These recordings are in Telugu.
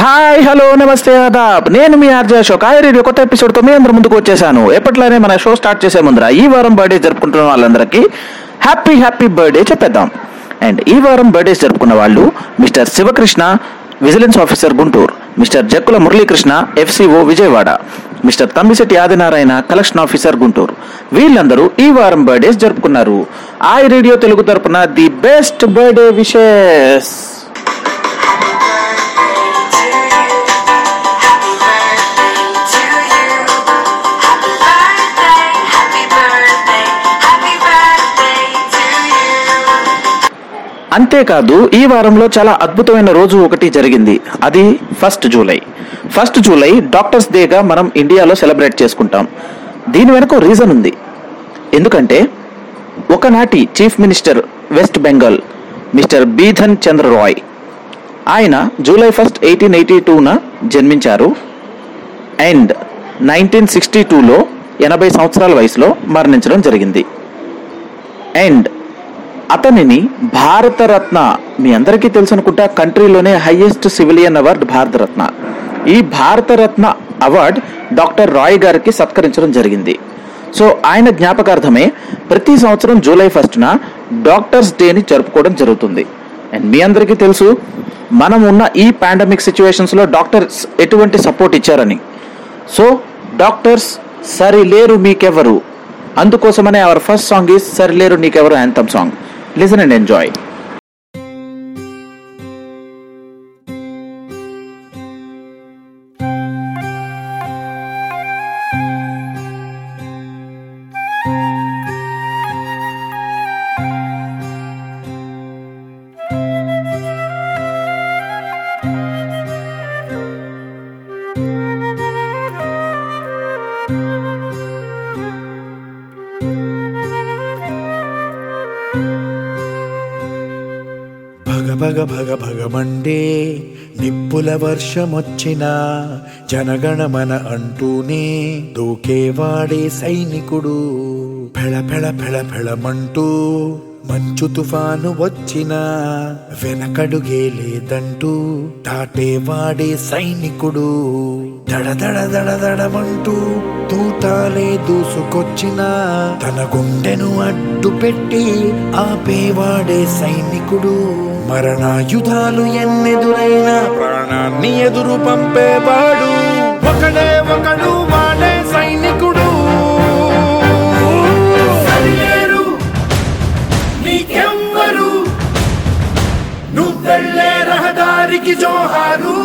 హాయ్ హలో నమస్తే ఆదాబ్. నేను మీ ఆర్జే అశోక్. ఆ రేడియో కొత్త ఎపిసోడ్తో మీ అందరి ముందుకు వచ్చేసాను. ఎప్పట్లానే మన షో స్టార్ట్ చేసే ముందర ఈ వారం బర్త్డే జరుపుకుంటున్న వాళ్ళందరికీ హ్యాపీ హ్యాపీ బర్త్డే చెప్పేద్దాం. అండ్ ఈ వారం బర్త్డేస్ జరుపుకున్న వాళ్ళు Mr Sivakrishna vigilance officer Guntur Mr Jakkula Muralikrishna FCO Vijayawada Mr Tammisetti Adinarayana collection officer Guntur. వీళ్ళందరూ ఈ వారం బర్త్డేస్ జరుపుకున్నారు. ఆ రేడియో తెలుగు తరపున ది బెస్ట్ బర్త్డే విషెస్ అంతేకాదు ఈ వారంలో చాలా అద్భుతమైన రోజు ఒకటి జరిగింది. అది first July. First July doctors డేగా మనం ఇండియాలో సెలబ్రేట్ చేసుకుంటాం. దీని వెనక ఓ రీజన్ ఉంది. ఎందుకంటే ఒకనాటి chief minister West Bengal Mr Bidhan Chandra Roy ఆయన జూలై ఫస్ట్ ఎయిటీన్ ఎయిటీ టూన జన్మించారు. అండ్ నైన్టీన్ సిక్స్టీ టూలో ఎనభై సంవత్సరాల వయసులో మరణించడం జరిగింది. అండ్ అతనిని భారతరత్న మీ అందరికీ తెలుసు అనుకుంటా కంట్రీలోనే హైయెస్ట్ సివిలియన్ అవార్డ్ భారతరత్న. ఈ భారతరత్న అవార్డ్ డాక్టర్ రాయ్ గారికి సత్కరించడం జరిగింది. సో ఆయన జ్ఞాపకార్థమే ప్రతి సంవత్సరం జూలై ఫస్ట్న డాక్టర్స్ డేని జరుపుకోవడం జరుగుతుంది. అండ్ మీ అందరికీ తెలుసు మనం ఉన్న ఈ పాండమిక్ సిచ్యువేషన్స్లో డాక్టర్స్ ఎటువంటి సపోర్ట్ ఇచ్చారని. సో డాక్టర్స్ సరిలేరు మీకెవరు అందుకోసమనే our first song is Sarileru Neekevaru anthem song. Listen and enjoy భగ భగ భగమండే నిప్పుల వర్షమొచ్చినా జనగణమన అంటూనే దూకేవాడే సైనికుడు. ఫెళ ఫెళ ఫెళ ఫెళమంటూ మంచు తుఫాను వచ్చినా వెనకడుగే లేదంటూ దాటేవాడే సైనికుడు. దడ దడ తూటాలే దూసుకొచ్చినా తన గుండెను అడ్డు పెట్టి ఆపేవాడే సైనికుడు. మరణాయుధాలు ఎన్నెదురైనా ప్రాణాన్ని ఎదురు పంపేవాడు ఒకడే ఒకడు వాడే సైనికుడు. సరిలేరు నీకెవ్వరు? నువ్వెళ్ళే రహదారికి జోహారు.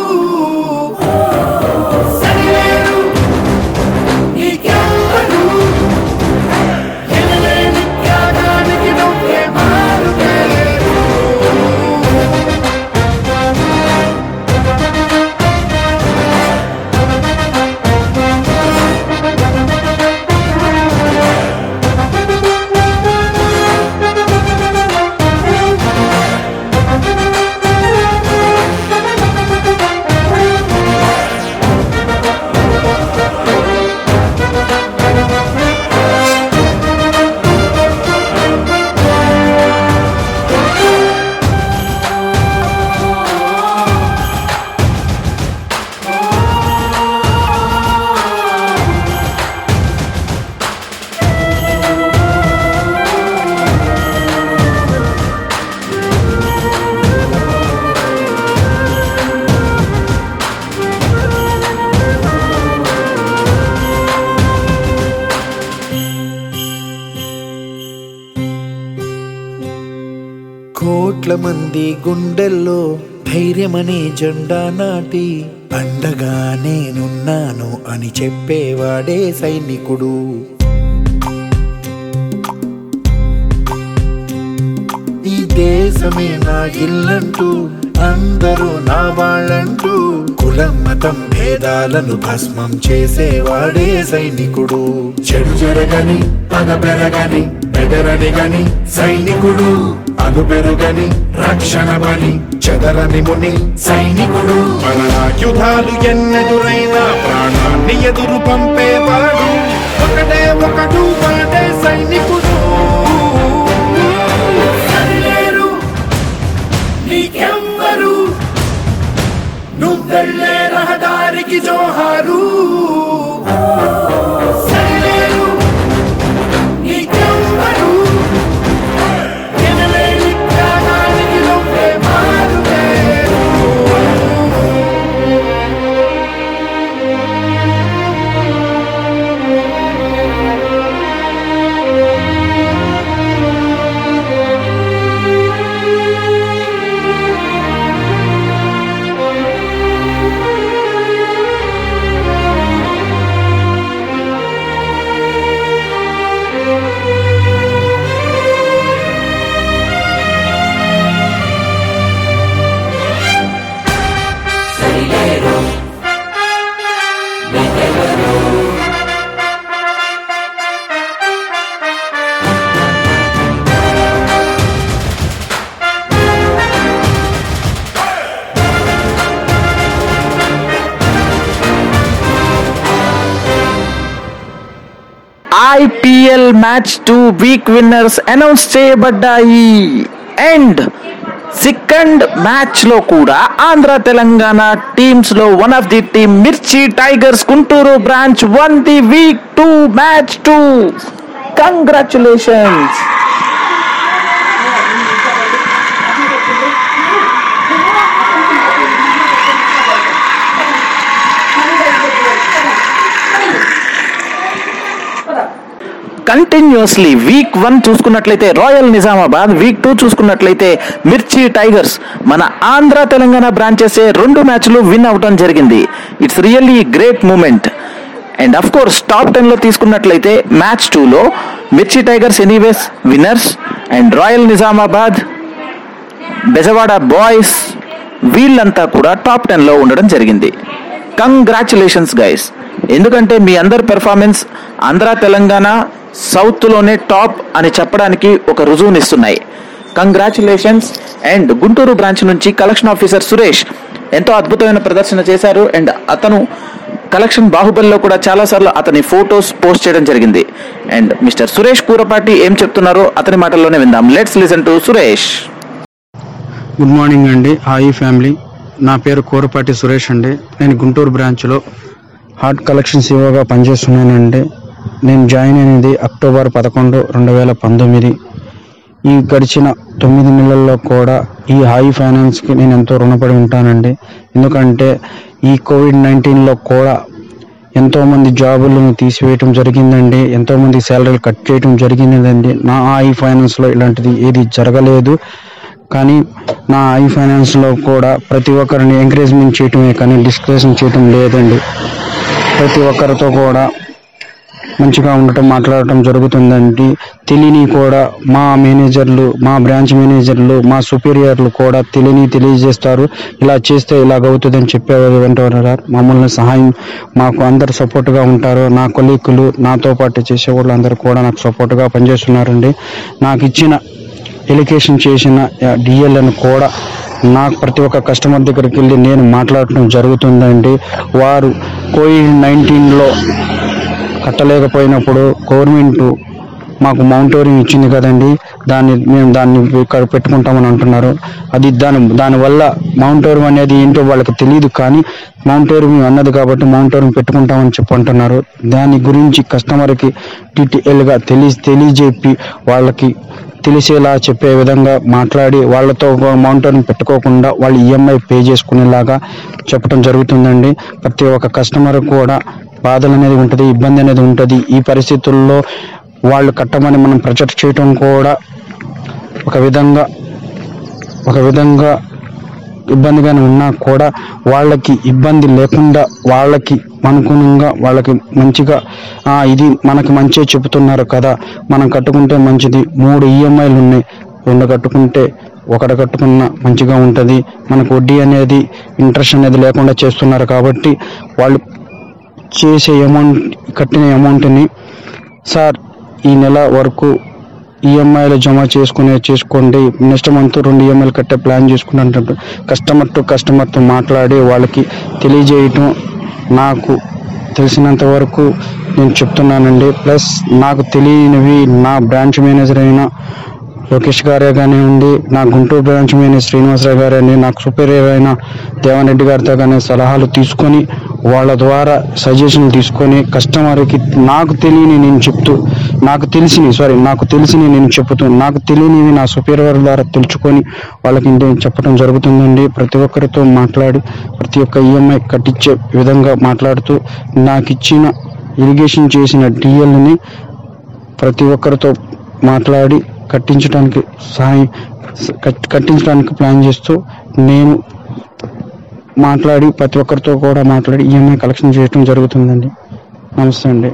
గుండెల్లో ధైర్యమనే జెండా నాటి అండగా నేనున్నాను అని చెప్పేవాడే సైనికుడు. ఈ దేశమే నా ఇల్లంటూ అందరూ నా వాళ్ళంటూ కులం మతం భేదాలను భస్మం చేసేవాడే సైనికుడు. చెడు జరగని పగ పెరగని బెదరని గని సైనికుడు. అను పెరుగని రక్షణ బలి చెదరని ముని సైనికుడు. మరణాయుధాలు ఎన్నెదురైనా ప్రాణాన్ని ఎదురు పంపేవాడు ఒకటే ఒకడు వాడే సైనికుడు. సరిలేరు నీకెవ్వరు? రహదారికి జోహారు. Match two week winners announce చేయబడ్డాయి. అండ్ సెకండ్ మ్యాచ్లో కూడా Andhra Telangana టీమ్స్లో one of the team Mirchi Tigers Guntur branch won the week two match two congratulations continuously week one చూసుకున్నట్లయితే రాయల్ నిజామాబాద్ వీక్ టూ చూసుకున్నట్లయితే మిర్చి టైగర్స్ మన ఆంధ్ర తెలంగాణ బ్రాంచెస్ రెండు మ్యాచ్లు విన్ అవటం జరిగింది. It's really great moment and of course top టెన్లో తీసుకున్నట్లయితే మ్యాచ్ టూలో Mirchi Tigers anyways winners and Royal Nizamabad Bezawada boys వీళ్ళంతా కూడా టాప్ టెన్లో ఉండడం జరిగింది. కంగ్రాచులేషన్స్ గైస్ ఎందుకంటే మీ అందరి పెర్ఫార్మెన్స్ ఆంధ్ర తెలంగాణ సౌత్లోనే టాప్ అని చెప్పడానికి ఒక రుజువునిస్తున్నాయి. కంగ్రాచులేషన్స్ అండ్ గుంటూరు బ్రాంచ్ నుంచి కలెక్షన్ ఆఫీసర్ సురేష్ ఎంతో అద్భుతమైన ప్రదర్శన చేశారు అండ్ అతను కలెక్షన్ బాహుబలిలో కూడా చాలా సార్లు అతని ఫొటోస్ పోస్ట్ చేయడం జరిగింది. అండ్ మిస్టర్ సురేష్ కూరపాటి ఏం చెప్తున్నారో అతని మాటల్లోనే విందాం. Let's listen to Suresh. Good morning అండి. హాయ్ ఫ్యామిలీ నా పేరు కోరపాటి సురేష్ అండి. నేను గుంటూరు బ్రాంచ్లో హార్ట్ కలెక్షన్స్ ఇవ్వగా పనిచేస్తున్నానండి. నేను జాయిన్ అయినది అక్టోబర్ పదకొండు రెండు వేల పంతొమ్మిది. ఈ గడిచిన తొమ్మిది నెలల్లో కూడా ఈ హాయి ఫైనాన్స్కి నేను ఎంతో రుణపడి ఉంటానండి. ఎందుకంటే ఈ కోవిడ్ నైన్టీన్లో కూడా ఎంతోమంది జాబులను తీసివేయటం జరిగిందండి. ఎంతోమంది శాలరీలు కట్ చేయటం జరిగిందండి. నా ఐ ఫైనాన్స్లో ఇలాంటిది ఏది జరగలేదు. కానీ నా ఐ ఫైనాన్స్లో కూడా ప్రతి ఒక్కరిని ఎంకరేజ్మెంట్ చేయటమే కానీ డిస్కషన్ చేయటం లేదండి. ప్రతి ఒక్కరితో కూడా మంచిగా ఉండటం మాట్లాడటం జరుగుతుందండి. తెలియని కూడా మా మేనేజర్లు మా బ్రాంచ్ మేనేజర్లు మా సుపీరియర్లు కూడా తెలియని తెలియజేస్తారు. ఇలా చేస్తే ఇలాగవుతుందని చెప్పేవారు వెంటారు మమ్మల్ని సహాయం మాకు అందరు సపోర్ట్గా ఉంటారు. నా కొలీకులు నాతో పాటు చేసే వాళ్ళు అందరూ కూడా నాకు సపోర్ట్గా పనిచేస్తున్నారండి. నాకు ఇచ్చిన ఎలికేషన్ చేసిన డిఎల్ఎన్ కూడా నాకు ప్రతి ఒక్క కస్టమర్ దగ్గరికి వెళ్ళి నేను మాట్లాడటం జరుగుతుందండి. వారు కోవిడ్ నైన్టీన్లో కట్టలేకపోయినప్పుడు గవర్నమెంట్ మాకు మౌంటోరింగ్ ఇచ్చింది కదండి. దాన్ని మేము దాన్ని ఇక్కడ పెట్టుకుంటామని అంటున్నారు. అది దాని దానివల్ల మౌంటోరింగ్ అనేది ఏంటో వాళ్ళకి తెలియదు కానీ మౌంటోరింగ్ అన్నది కాబట్టి మౌంటోరింగ్ పెట్టుకుంటామని చెప్పి అంటున్నారు. దాని గురించి కస్టమర్కి డీటెయిల్గా తెలి తెలియజెప్పి వాళ్ళకి తెలిసేలా చెప్పే విధంగా మాట్లాడి వాళ్ళతో మౌంటరింగ్ పెట్టుకోకుండా వాళ్ళు ఈఎంఐ పే చేసుకునేలాగా చెప్పడం జరుగుతుందండి. ప్రతి ఒక్క కస్టమర్ కూడా బాధలు అనేది ఉంటుంది ఇబ్బంది అనేది ఉంటుంది. ఈ పరిస్థితుల్లో వాళ్ళు కట్టమని మనం ప్రొజెక్ట్ చేయటం కూడా ఒక విధంగా ఒక విధంగా ఇబ్బందిగానే ఉన్నా కూడా వాళ్ళకి ఇబ్బంది లేకుండా వాళ్ళకి అనుగుణంగా వాళ్ళకి మంచిగా ఇది మనకి మంచి చెబుతున్నారు కదా. మనం కట్టుకుంటే మంచిది. మూడు ఈఎంఐలు ఉన్నాయి. రెండు కట్టుకుంటే ఒకటి కట్టుకున్న మంచిగా ఉంటుంది. మనకు వడ్డీ అనేది ఇంట్రెస్ట్ అనేది లేకుండా చేస్తున్నారు కాబట్టి వాళ్ళు చేసే అమౌంట్ కట్టిన అమౌంట్ని సార్ ఈ నెల వరకు ఈఎంఐలు జమ చేసుకునే చేసుకోండి. నెక్స్ట్ మంత్ రెండు ఈఎంఐలు కట్టే ప్లాన్ చేసుకున్నట్టు కస్టమర్ టు కస్టమర్తో మాట్లాడి వాళ్ళకి తెలియజేయటం నాకు తెలిసినంత వరకు నేను చెప్తున్నానండి. ప్లస్ నాకు తెలియనివి నా బ్రాంచ్ మేనేజర్ అయినా లోకేష్ గారే కానివ్వండి నా గుంటూరు బ్రాంచ్ మీద శ్రీనివాసరావు గారు అని నాకు సుపీరియర్ అయిన దేవన్ గారితో కానీ సలహాలు తీసుకొని వాళ్ళ ద్వారా సజెషన్లు తీసుకొని కస్టమర్కి నాకు తెలియని నేను చెప్తూ నాకు తెలిసినవి సారీ నాకు తెలిసినవి నేను చెప్తూ నాకు తెలియనివి నా సుపీరియర్ ద్వారా తెలుసుకొని వాళ్ళకి ఇంటి చెప్పడం జరుగుతుందండి. ప్రతి ఒక్కరితో మాట్లాడి ప్రతి ఒక్క ఈఎంఐ కట్టించే విధంగా మాట్లాడుతూ నాకు ఇచ్చిన ఇరిగేషన్ చేసిన డిఎల్ని ప్రతి ఒక్కరితో మాట్లాడి కట్టించడానికి సహాయం కట్టించడానికి ప్లాన్ చేస్తూ నేను మాట్లాడి ప్రతి ఒక్కరితో కూడా మాట్లాడి ఈఎంఐ కలెక్షన్ చేయడం జరుగుతుందండి. నమస్తే అండి.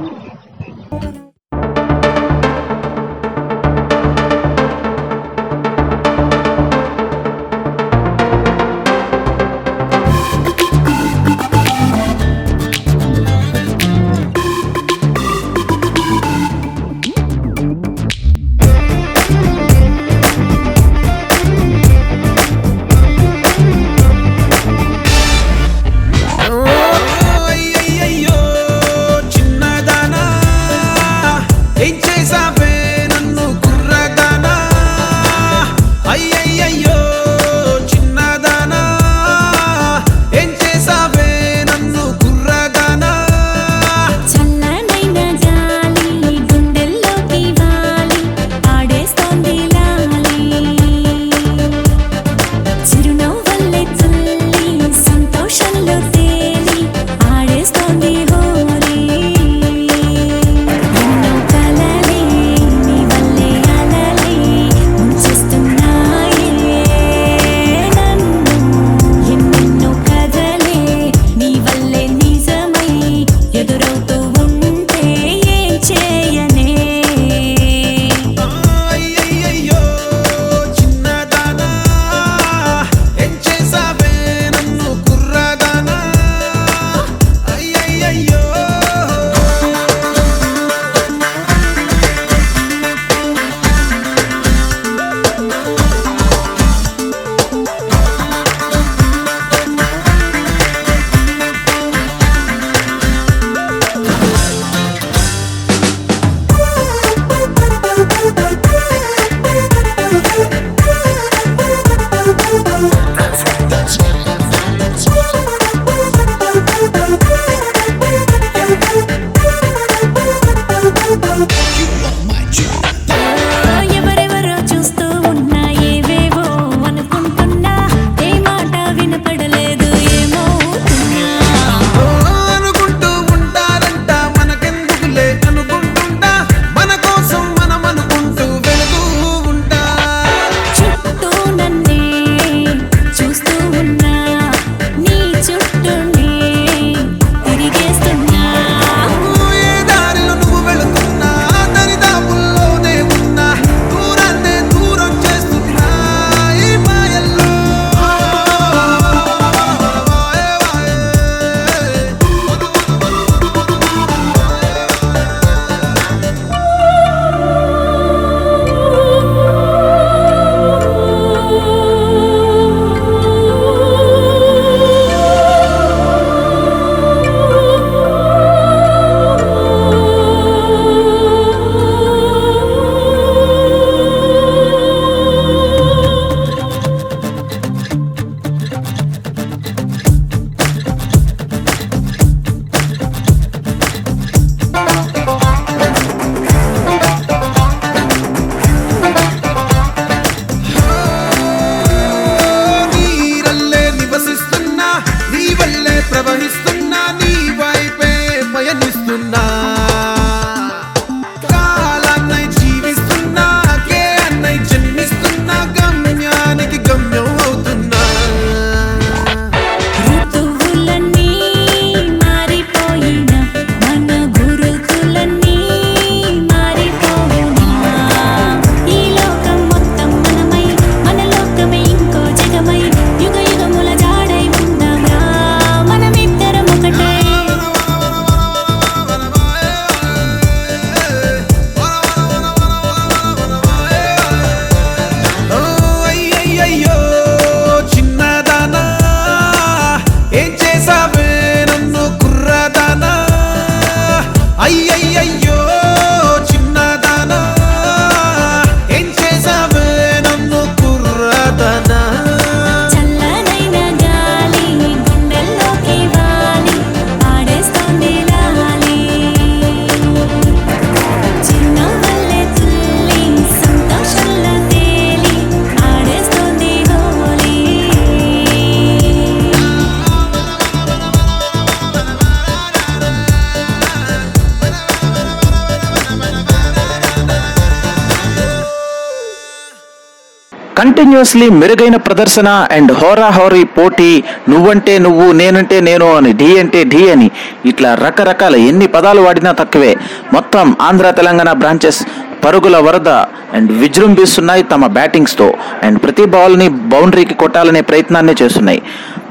కంటిన్యూస్లీ మెరుగైన ప్రదర్శన అండ్ హోరా హోరీ పోటీ నువ్వంటే నువ్వు నేనంటే నేను అని ఢీ అంటే ఢీ అని. ఇట్లా రకరకాల ఎన్ని పదాలు వాడినా తక్కువే. మొత్తం ఆంధ్ర తెలంగాణ బ్రాంచెస్ పరుగుల వరద అండ్ విజృంభిస్తున్నాయి తమ బ్యాటింగ్స్తో. అండ్ ప్రతి బాల్ని బౌండరీకి కొట్టాలనే ప్రయత్నాన్ని చేస్తున్నాయి.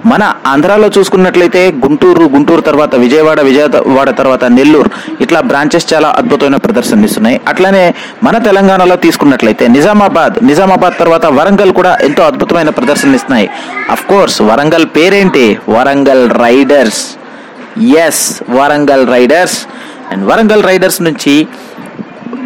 మన ఆంధ్రాలో చూసుకున్నట్లయితే గుంటూరు గుంటూరు తర్వాత విజయవాడ విజయవాడ తర్వాత నెల్లూరు ఇట్లా బ్రాంచెస్ చాలా అద్భుతమైన ప్రదర్శన ఇస్తున్నాయి మన తెలంగాణలో తీసుకున్నట్లయితే నిజామాబాద్ నిజామాబాద్ తర్వాత వరంగల్ కూడా ఎంతో అద్భుతమైన ప్రదర్శనిస్తున్నాయి. అఫ్ కోర్స్ వరంగల్ పేరేంటి? Warangal Riders. Yes Warangal Riders. And Warangal Riders నుంచి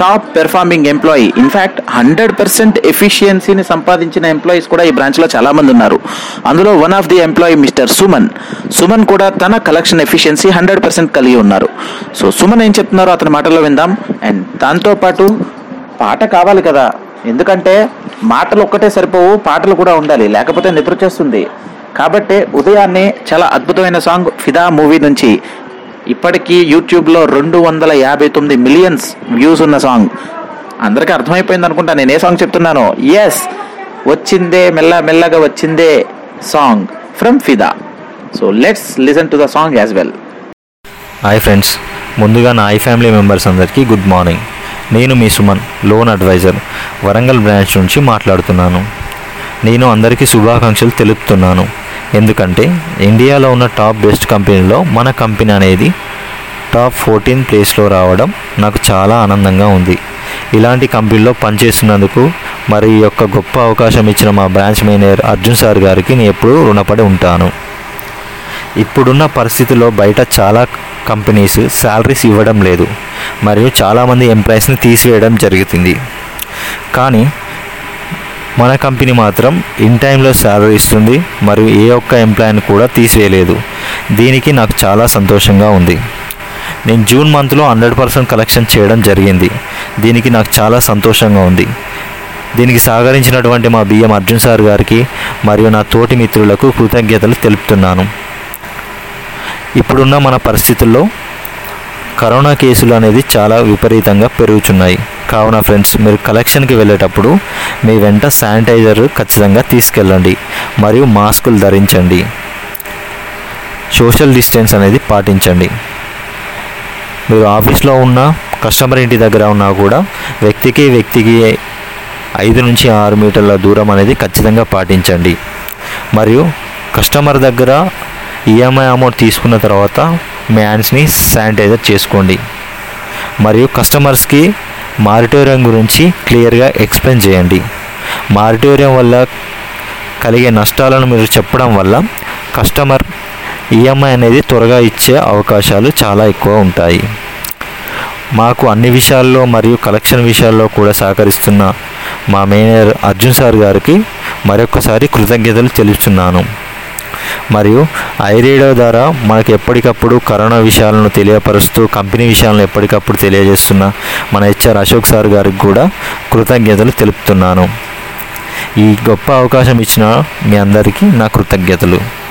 top performing employee in fact hundred percent ఎఫిషియన్సీని సంపాదించిన ఎంప్లాయీస్ కూడా ఈ బ్రాంచ్లో చాలామంది ఉన్నారు. అందులో one of the employee Mr Suman Suman కూడా తన కలెక్షన్ ఎఫిషియన్సీ హండ్రెడ్ పర్సెంట్ కలిగి ఉన్నారు. సో సుమన్ ఏం చెప్తున్నారో అతని మాటల్లో విందాం. అండ్ దాంతో పాటు పాట కావాలి కదా. ఎందుకంటే మాటలు ఒక్కటే సరిపోవు పాటలు కూడా ఉండాలి. లేకపోతే నిద్ర చేస్తుంది కాబట్టి ఉదయాన్నే చాలా అద్భుతమైన సాంగ్ ఫిదా మూవీ నుంచి ఇప్పటికీ యూట్యూబ్లో రెండు వందల యాభై తొమ్మిది మిలియన్స్ వ్యూస్ ఉన్న సాంగ్ అందరికీ అర్థమైపోయింది అనుకుంటా నేను ఏ సాంగ్ చెప్తున్నానో? ఎస్ వచ్చిందే మెల్ల మెల్లగా వచ్చిందే song from Fidaa so let's listen to the song as well hi friends ముందుగా నా ఐ ఫ్యామిలీ మెంబర్స్ అందరికీ గుడ్ మార్నింగ్ నేను మీ Suman loan advisor Warangal branch నుంచి మాట్లాడుతున్నాను. నేను అందరికీ శుభాకాంక్షలు తెలుపుతున్నాను. ఎందుకంటే ఇండియాలో ఉన్న టాప్ బెస్ట్ కంపెనీలో మన కంపెనీ అనేది టాప్ ఫోర్టీన్ ప్లేస్లో రావడం నాకు చాలా ఆనందంగా ఉంది. ఇలాంటి కంపెనీలో పనిచేస్తున్నందుకు మరి ఈ యొక్క గొప్ప అవకాశం ఇచ్చిన మా బ్రాంచ్ మేనేజర్ అర్జున్ సార్ గారికి నేను ఎప్పుడూ రుణపడి ఉంటాను. ఇప్పుడున్న పరిస్థితుల్లో బయట చాలా కంపెనీస్ శాలరీస్ ఇవ్వడం లేదు. మరియు చాలామంది ఎంప్లాయీస్ని తీసివేయడం జరుగుతుంది. కానీ మన కంపెనీ మాత్రం ఇన్ టైంలో శాలరీ ఇస్తుంది మరియు ఏ ఒక్క ఎంప్లాయీని కూడా తీసివేయలేదు దీనికి నాకు చాలా సంతోషంగా ఉంది. నేను జూన్ మంత్లో హండ్రెడ్ పర్సెంట్ కలెక్షన్ చేయడం జరిగింది. దీనికి నాకు చాలా సంతోషంగా ఉంది. దీనికి సహకరించినటువంటి మా బిఎం అర్జున్ సార్ గారికి మరియు నా తోటి మిత్రులకు కృతజ్ఞతలు తెలుపుతున్నాను. ఇప్పుడున్న మన పరిస్థితుల్లో కరోనా కేసులు అనేది చాలా విపరీతంగా పెరుగుతున్నాయి కావున ఫ్రెండ్స్ మీరు కలెక్షన్కి వెళ్ళేటప్పుడు మీ వెంట శానిటైజర్ ఖచ్చితంగా తీసుకెళ్ళండి మరియు మాస్కులు ధరించండి. సోషల్ డిస్టెన్స్ అనేది పాటించండి. మీరు ఆఫీస్లో ఉన్న కస్టమర్ ఇంటి దగ్గర ఉన్నా కూడా వ్యక్తికి వ్యక్తికి ఐదు నుంచి ఆరు మీటర్ల దూరం అనేది ఖచ్చితంగా పాటించండి. మరియు కస్టమర్ దగ్గర ఈఎంఐ అమౌంట్ తీసుకున్న తర్వాత మీ హ్యాండ్స్ని శానిటైజర్ చేసుకోండి. మరియు కస్టమర్స్కి మారిటోరియం గురించి క్లియర్గా ఎక్స్ప్లెయిన్ చేయండి. మారిటోరియం వల్ల కలిగే నష్టాలను మీరు చెప్పడం వల్ల కస్టమర్ ఈఎంఐ అనేది త్వరగా ఇచ్చే అవకాశాలు చాలా ఎక్కువ ఉంటాయి. మాకు అన్ని విషయాల్లో మరియు కలెక్షన్ విషయాల్లో కూడా సహకరిస్తున్న మా మేనేజర్ అర్జున్ సార్ గారికి మరొకసారి కృతజ్ఞతలు తెలుపుతున్నాను మరియు ఐరేడియో ద్వారా మనకు ఎప్పటికప్పుడు కరోనా విషయాలను తెలియపరుస్తూ కంపెనీ విషయాలను ఎప్పటికప్పుడు తెలియజేస్తున్న మన హెచ్ఆర్ అశోక్ సార్ గారికి కూడా కృతజ్ఞతలు తెలుపుతున్నాను. ఈ గొప్ప అవకాశం ఇచ్చిన మీ అందరికీ నా కృతజ్ఞతలు.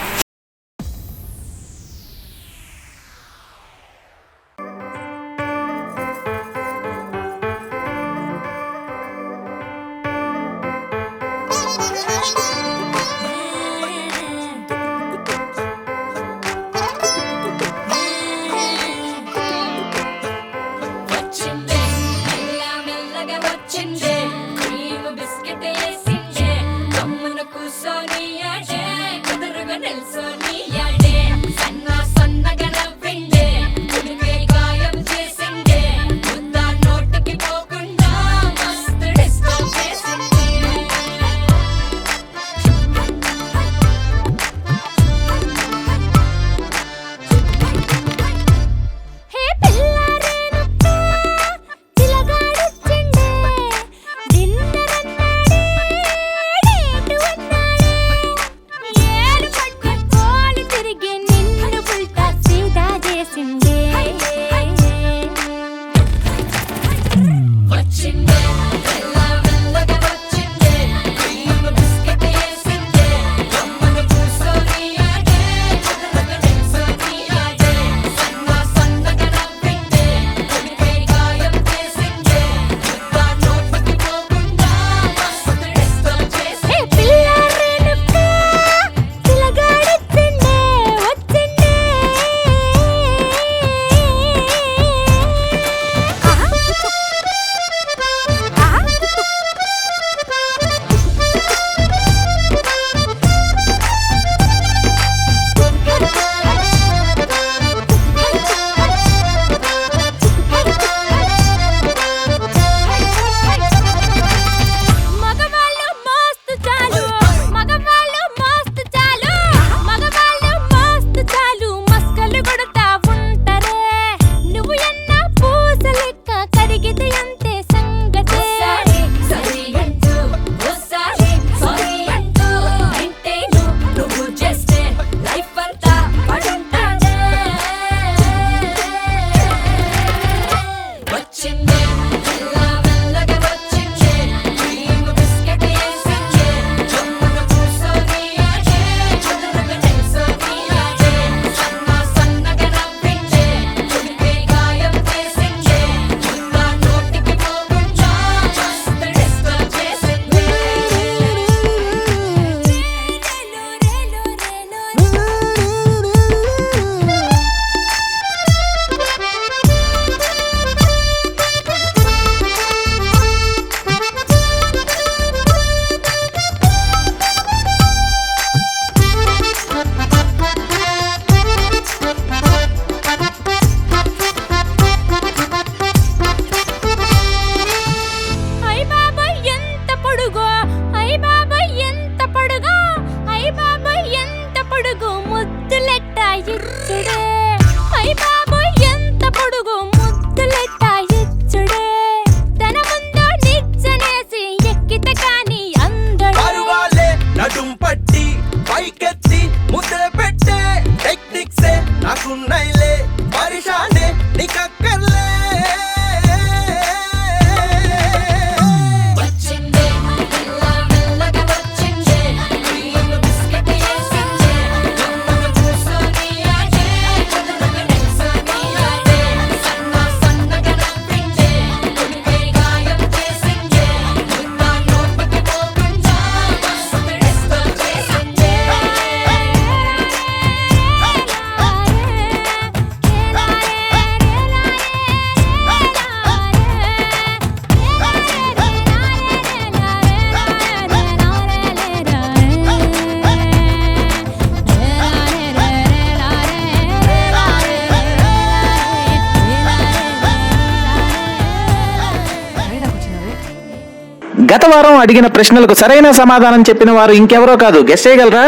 గత వారం అడిగిన ప్రశ్నలకు సరైన సమాధానం చెప్పిన వారు ఇంకెవరో కాదు గెస్ చేయగలరా?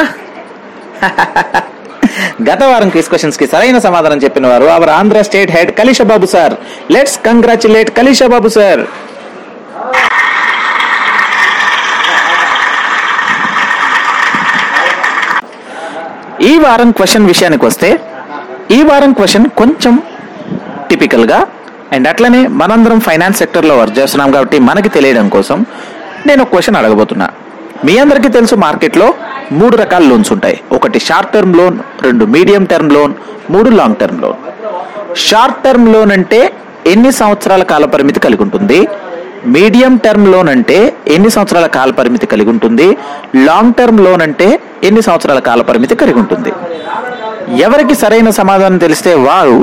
గత వారం క్విజ్ క్వశ్చన్స్కి సరైన సమాధానం చెప్పిన వారు our Andhra state head Kalishababu sir let's congratulate Kalishababu sir ఈ వారం క్వశ్చన్ విషయానికి వస్తే ఈ వారం క్వశ్చన్ కొంచెం టిపికల్గా అండ్ అట్లనే మనందరం ఫైనాన్స్ సెక్టర్లో వర్క్ చేస్తున్నాం కాబట్టి మనకి తెలియడం కోసం నేను ఒక క్వశ్చన్ అడగబోతున్నా. మీ అందరికీ తెలుసు మార్కెట్లో మూడు రకాల లోన్స్ ఉంటాయి. ఒకటి షార్ట్ టర్మ్ లోన్ రెండు మీడియం టర్మ్ లోన్ మూడు long term loan short term loan అంటే ఎన్ని సంవత్సరాల కాల పరిమితి కలిగి ఉంటుంది? మీడియం టర్మ్ లోన్ అంటే ఎన్ని సంవత్సరాల కాల పరిమితి కలిగి ఉంటుంది? లాంగ్ టర్మ్ లోన్ అంటే ఎన్ని సంవత్సరాల కాల పరిమితి కలిగి ఉంటుంది? ఎవరికి సరైన సమాధానం తెలిస్తే వారు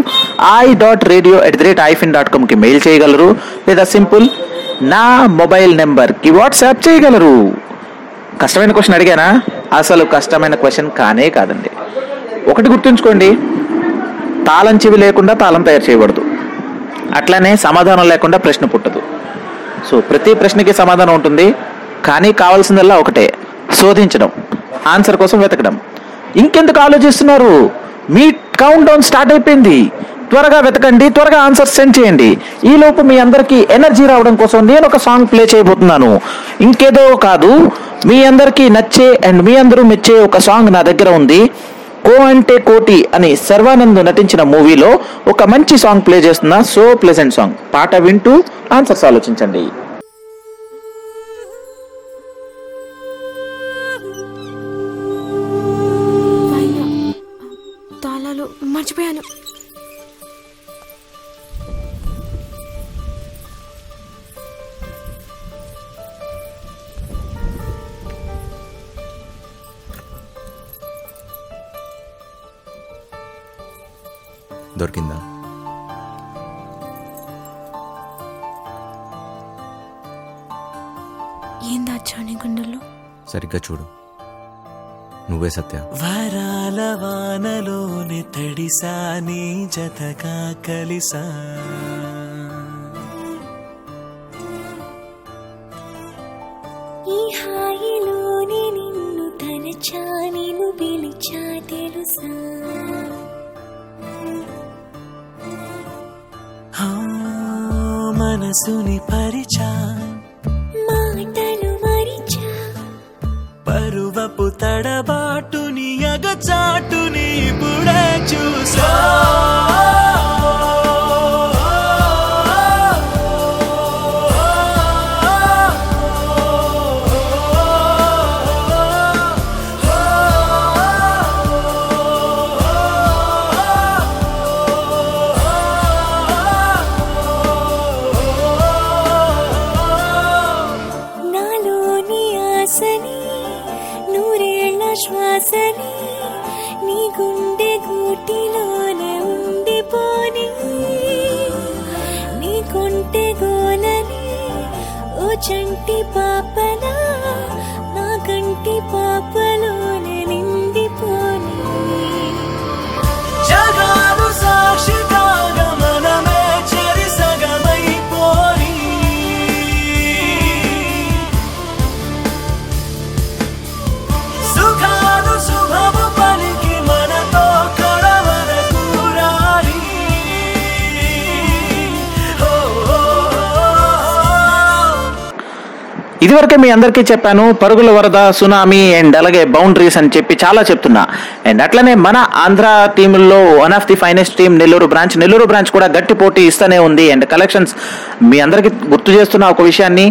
I dot radio at the rate ifin dot కామ్కి mail చేయగలరు. లేదా సింపుల్ నా మొబైల్ నెంబర్కి వాట్సాప్ చేయగలరు? కష్టమైన క్వశ్చన్ అడిగానా? అసలు కష్టమైన క్వశ్చన్ కానే కాదండి. ఒకటి గుర్తుంచుకోండి. తాళం చెవి లేకుండా తాళం తయారు చేయబడదు అట్లానే సమాధానం లేకుండా ప్రశ్న పుట్టదు. సో ప్రతి ప్రశ్నకి సమాధానం ఉంటుంది. కానీ కావాల్సిందల్లా ఒకటే. శోధించడం. ఆన్సర్ కోసం వెతకడం. ఇంకెందుకు ఆలోచిస్తున్నారు? మీ కౌంట్ డౌన్ స్టార్ట్ అయిపోయింది. త్వరగా వెతకండి త్వరగా ఆన్సర్ సెండ్ చేయండి. ఈ లోపు మీ అందరికీ ఎనర్జీ రావడం కోసం నేను ఒక సాంగ్ ప్లే చేయబోతున్నాను. ఇంకేదో కాదు మీ అందరికీ నచ్చే అండ్ మీ అందరూ మెచ్చే ఒక సాంగ్ నా దగ్గర ఉంది. కో అంటే కోటి అని సర్వానంద్ నటించిన మూవీలో ఒక మంచి సాంగ్ ప్లే చేస్తున్న సో ప్లెజెంట్ సాంగ్ పాట వింటూ ఆన్సర్స్ ఆలోచించండి. సత్య. వరాల వానలోని తడిసా నీ జతగా కలిసా. ఈ హాయిలోనే నిన్ను తలచా నిన్ను పిలిచా తెలుసా? ఆ, మనసుని పరిచా. మాటలు మరిచా. పరువపు తడబాటుని అగచాటుని ఇప్పుడే చూసా నాలోని ఇదివరకే మీ అందరికీ చెప్పాను పరుగుల వరద సునామీ అండ్ అలాగే బౌండరీస్ అని చెప్పి చాలా చెప్తున్నా. అండ్ అట్లనే మన Andhra టీముల్లో one of the finest team Nellore branch Nellore branch కూడా గట్టి పోటీ ఇస్తూనే ఉంది. అండ్ కలెక్షన్స్ మీ అందరికీ గుర్తు చేస్తున్న ఒక విషయాన్ని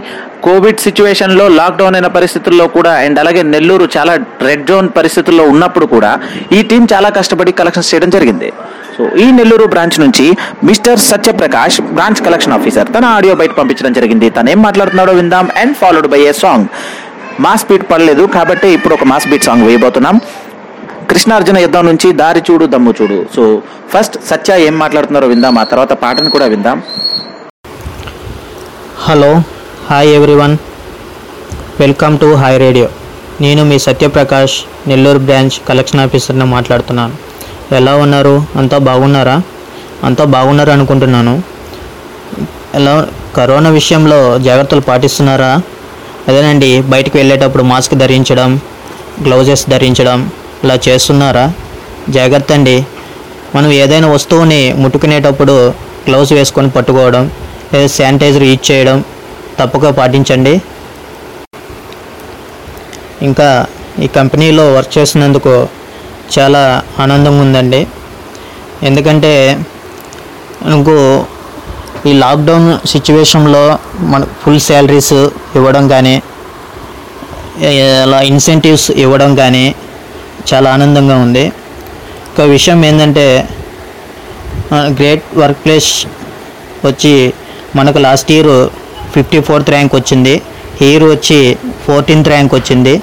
కోవిడ్ సిచ్యువేషన్లో లాక్డౌన్ అయిన పరిస్థితుల్లో కూడా అండ్ అలాగే నెల్లూరు చాలా రెడ్ జోన్ పరిస్థితుల్లో ఉన్నప్పుడు కూడా ఈ టీం చాలా కష్టపడి కలెక్షన్స్ చేయడం జరిగింది. సో ఈ నెల్లూరు బ్రాంచ్ నుంచి mister Satyaprakash branch collection officer తన ఆడియో బయట పంపించడం జరిగింది. తను ఏం మాట్లాడుతున్నాడో విందాం. And followed by a song mass beat పడలేదు కాబట్టి ఇప్పుడు ఒక మాస్ బీట్ సాంగ్ వేయబోతున్నాం. కృష్ణార్జున యుద్ధం నుంచి దారి చూడు దమ్ము చూడు. సో ఫస్ట్ సత్య ఏం మాట్లాడుతున్నారో విందాం. ఆ తర్వాత పాటను కూడా విందాం. Hello hi everyone welcome to hi radio నేను మీ సత్యప్రకాష్ నెల్లూరు బ్రాంచ్ కలెక్షన్ ఆఫీసర్ని మాట్లాడుతున్నాను. ఎలా ఉన్నారు? అంతా బాగున్నారా? అంతా బాగున్నారు అనుకుంటున్నాను. ఎలా కరోనా విషయంలో జాగ్రత్తలు పాటిస్తున్నారా? అదేనండి బయటికి వెళ్ళేటప్పుడు మాస్క్ ధరించడం గ్లౌజెస్ ధరించడం ఇలా చేస్తున్నారా? జాగ్రత్త అండి. మనం ఏదైనా వస్తువుని ముట్టుకునేటప్పుడు గ్లౌజ్ వేసుకొని పట్టుకోవడం లేదా శానిటైజర్ యూజ్ చేయడం తప్పక పాటించండి. ఇంకా ఈ కంపెనీలో వర్క్ చేసినందుకు చాలా ఆనందంగా ఉందండి ఎందుకంటే మనకు ఈ లాక్డౌన్ సిచ్యువేషన్లో మనకు ఫుల్ శాలరీస్ ఇవ్వడం కానీ అలా ఇన్సెంటివ్స్ ఇవ్వడం కానీ చాలా ఆనందంగా ఉంది. ఒక విషయం ఏంటంటే గ్రేట్ వర్క్ ప్లేస్ వచ్చి మనకు last year fifty fourth rank వచ్చింది. ఇయర్ వచ్చి ఫోర్టీన్త్ ర్యాంక్ వచ్చింది.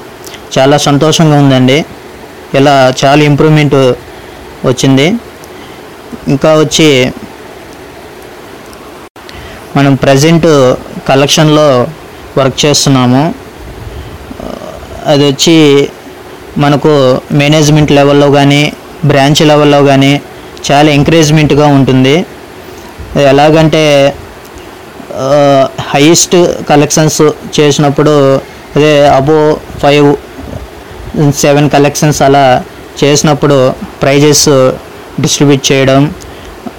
చాలా సంతోషంగా ఉందండి. ఇలా చాలా ఇంప్రూవ్మెంట్ వచ్చింది. ఇంకా వచ్చి మనం ప్రజెంట్ కలెక్షన్లో వర్క్ చేస్తున్నాము. అది వచ్చి మనకు మేనేజ్మెంట్ లెవెల్లో కానీ బ్రాంచ్ లెవెల్లో కానీ చాలా ఎంకరేజ్మెంట్గా ఉంటుంది. ఎలాగంటే హైయెస్ట్ కలెక్షన్స్ చేసినప్పుడు అదే అబో ఫైవ్ సెవెన్ కలెక్షన్స్ అలా చేసినప్పుడు ప్రైజెస్ డిస్ట్రిబ్యూట్ చేయడం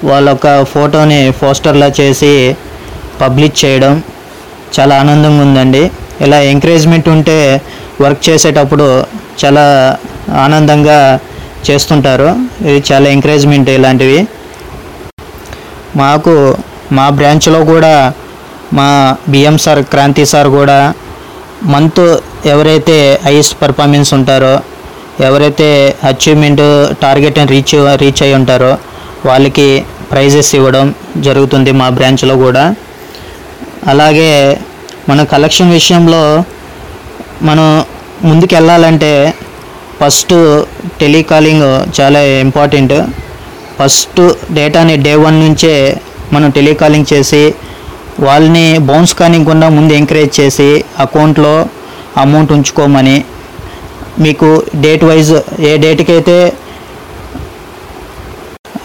వాళ్ళ ఒక ఫోటోని పోస్టర్లా చేసి పబ్లిష్ చేయడం చాలా ఆనందంగా ఉందండి. ఇలా ఎంకరేజ్మెంట్ ఉంటే వర్క్ చేసేటప్పుడు చాలా ఆనందంగా చేస్తుంటారు. ఇది చాలా ఎంకరేజ్మెంట్ ఇలాంటివి. మాకు మా బ్రాంచ్లో కూడా మా బిఎం సార్ క్రాంతి సార్ కూడా మంత్ ఎవరైతే హైయెస్ట్ పర్ఫార్మెన్స్ ఉంటారో ఎవరైతే అచీవ్మెంట్ టార్గెట్ని రీచ్ రీచ్ అయి ఉంటారో వాళ్ళకి ప్రైజెస్ ఇవ్వడం జరుగుతుంది మా బ్రాంచ్లో కూడా. అలాగే మన కలెక్షన్ విషయంలో మనం ముందుకు వెళ్ళాలంటే ఫస్ట్ టెలికాలింగ్ చాలా ఇంపార్టెంట్ ఫస్ట్ డేటాని డే వన్ నుంచే మనం టెలికాలింగ్ చేసి వాళ్ళని బౌన్స్ కానివ్వకుండా ముందు ఎంకరేజ్ చేసి అకౌంట్లో అమౌంట్ ఉంచుకోమని మీకు డేట్ వైజ్ ఏ డేట్కి అయితే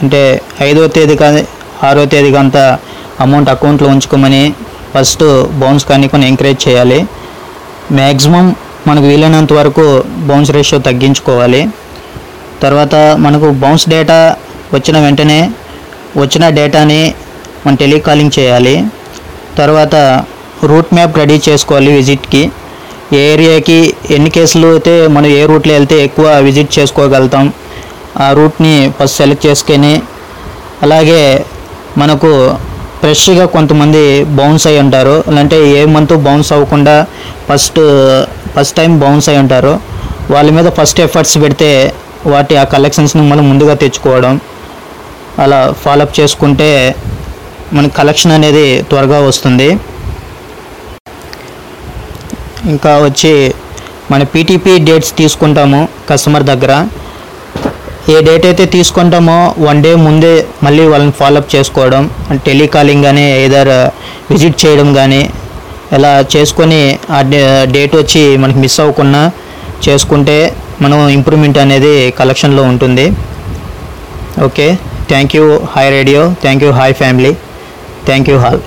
అంటే ఐదో తేదీ కానీ ఆరో తేదీకి అంత అమౌంట్ అకౌంట్లో ఉంచుకోమని ఫస్ట్ బౌన్స్ కానీ కొన్ని ఎంకరేజ్ చేయాలి. మ్యాక్సిమం మనకు వీలైనంత వరకు బౌన్స్ రేషియో తగ్గించుకోవాలి. తర్వాత మనకు బౌన్స్ డేటా వచ్చిన వెంటనే వచ్చిన డేటాని మనం టెలికాలింగ్ చేయాలి. తర్వాత రూట్ మ్యాప్ రెడీ చేసుకోవాలి విజిట్కి. ఏ ఏరియాకి ఎన్ని కేసులు అయితే మనం ఏ రూట్లో వెళ్తే ఎక్కువ విజిట్ చేసుకోగలుగుతాం ఆ రూట్ని ఫస్ట్ సెలెక్ట్ చేసుకొని అలాగే మనకు ఫ్రెష్గా కొంతమంది బౌన్స్ అయి ఉంటారు. అంటే ఏ మంత్ బౌన్స్ అవ్వకుండా ఫస్ట్ ఫస్ట్ టైం బౌన్స్ అయి ఉంటారు. వాళ్ళ మీద ఫస్ట్ ఎఫర్ట్స్ పెడితే వాటి ఆ కలెక్షన్స్ని మనం ముందుగా తెచ్చుకోవడం అలా ఫాలోఅప్ చేసుకుంటే మన కలెక్షన్ అనేది త్వరగా వస్తుంది. ఇంకా వచ్చి మన పీటీపీ డేట్స్ తీసుకుంటాము కస్టమర్ దగ్గర. ఏ డేట్ అయితే తీసుకుంటామో వన్ డే ముందే మళ్ళీ వాళ్ళని ఫాలోఅప్ చేసుకోవడం టెలికాలింగ్ కానీ ఏదర్ విజిట్ చేయడం కానీ ఇలా చేసుకొని ఆ డేట్ వచ్చి మనకి మిస్ అవ్వకుండా చేసుకుంటే మనం ఇంప్రూవ్మెంట్ అనేది కలెక్షన్లో ఉంటుంది. Okay thank you hi radio thank you hi family thank you hall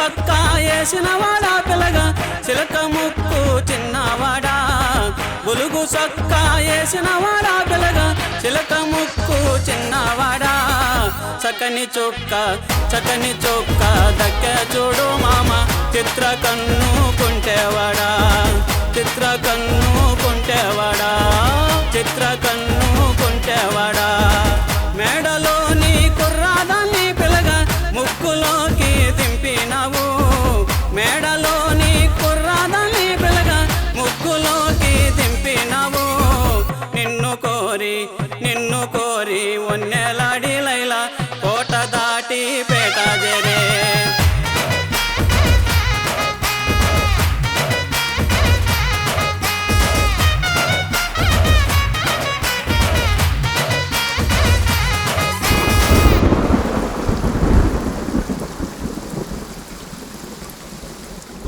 బులుగు వేసినవాడా వేసిన పిల్లగా? చిలక ముక్కు చిన్నవాడా? బులుగు సొక్క వేసినవాడా పిల్లగా? చిలక ముక్కు చిన్నవాడా? చక్కని చొక్క చక్కని చొక్క దక్క చూడు మామ. చిత్ర కన్ను కొంటేవాడా? చిత్ర కన్ను కొంటేవాడా? చిత్ర కన్ను కొంటేవాడా? మేడలో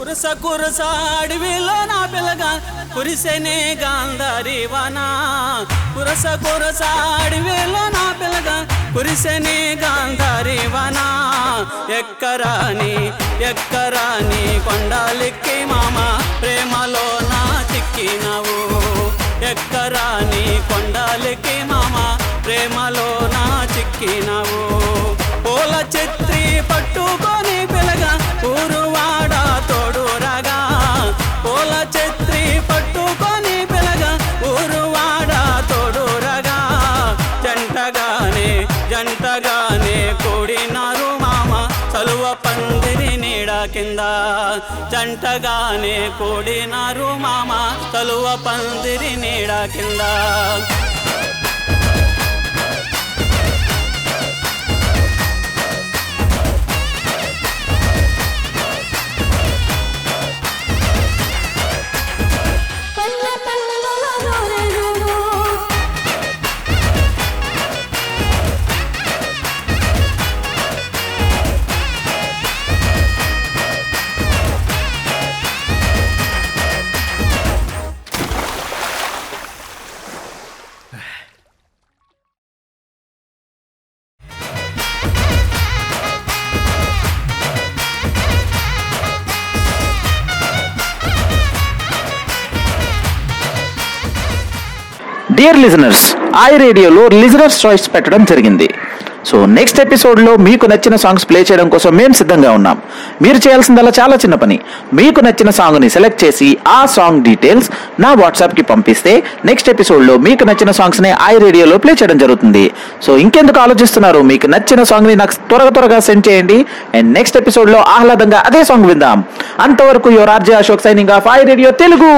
కురస కురస అడవిలో నా పిల్లగా కురిసెనే గాంధారి వానా. కురస కురస అడవిలో నా పిల్లగా కురిసెనే గాంధారి వానా. ఎక్కరాని ఎక్కరాని కొండాలెక్కి మామ ప్రేమలో నా చిక్కినవు. ఎక్కరాని కొండాలెక్కి మామ ప్రేమలో నా చిక్కినవు. పూల చెత్రి పట్టుకొని పిలగా ఊరువా కింద జంటగానే కూడినారు మామ తలువ పందిరి నీడ కింద. డియర్ లిజనర్స్ ఐ రేడియోలో లిజనర్స్ చాయిస్ పెట్టడం జరిగింది. సో నెక్స్ట్ ఎపిసోడ్లో మీకు నచ్చిన సాంగ్స్ ప్లే చేయడం కోసం మేము సిద్ధంగా ఉన్నాం. మీరు చేయాల్సిందల్లా చాలా చిన్న పని. మీకు నచ్చిన సాంగ్ని సెలెక్ట్ చేసి ఆ సాంగ్ డీటెయిల్స్ నా వాట్సాప్కి పంపిస్తే నెక్స్ట్ ఎపిసోడ్లో మీకు నచ్చిన సాంగ్స్ని ఐ రేడియోలో ప్లే చేయడం జరుగుతుంది. సో ఇంకెందుకు ఆలోచిస్తున్నారు? మీకు నచ్చిన సాంగ్ని నాకు త్వరగా త్వరగా సెండ్ చేయండి. అండ్ నెక్స్ట్ ఎపిసోడ్లో ఆహ్లాదంగా అదే సాంగ్ విందాం. అంతవరకు your RJ Ashok signing off I radio Telugu